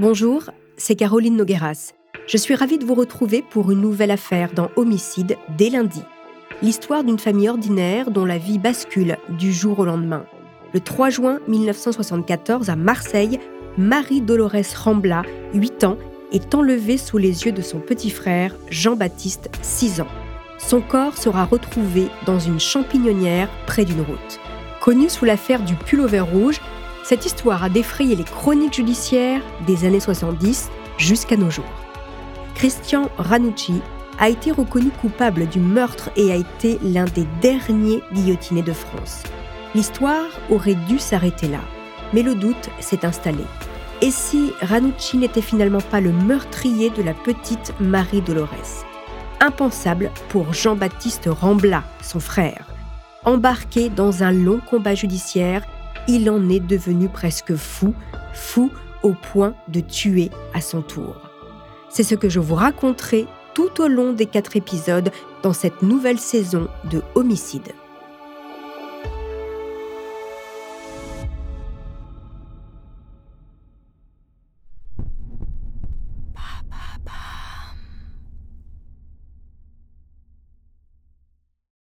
Bonjour, c'est Caroline Nogueras. Je suis ravie de vous retrouver pour une nouvelle affaire dans Homicide dès lundi. L'histoire d'une famille ordinaire dont la vie bascule du jour au lendemain. Le 3 juin 1974 à Marseille, Marie Dolores Rambla, 8 ans, est enlevée sous les yeux de son petit frère Jean-Baptiste, 6 ans. Son corps sera retrouvé dans une champignonnière près d'une route. Connue sous l'affaire du pullover rouge, cette histoire a défrayé les chroniques judiciaires des années 70 jusqu'à nos jours. Christian Ranucci a été reconnu coupable du meurtre et a été l'un des derniers guillotinés de France. L'histoire aurait dû s'arrêter là, mais le doute s'est installé. Et si Ranucci n'était finalement pas le meurtrier de la petite Marie Dolores? Impensable pour Jean-Baptiste Rambla, son frère. Embarqué dans un long combat judiciaire il en est devenu presque fou, fou au point de tuer à son tour. C'est ce que je vous raconterai tout au long des quatre épisodes dans cette nouvelle saison de Homicide.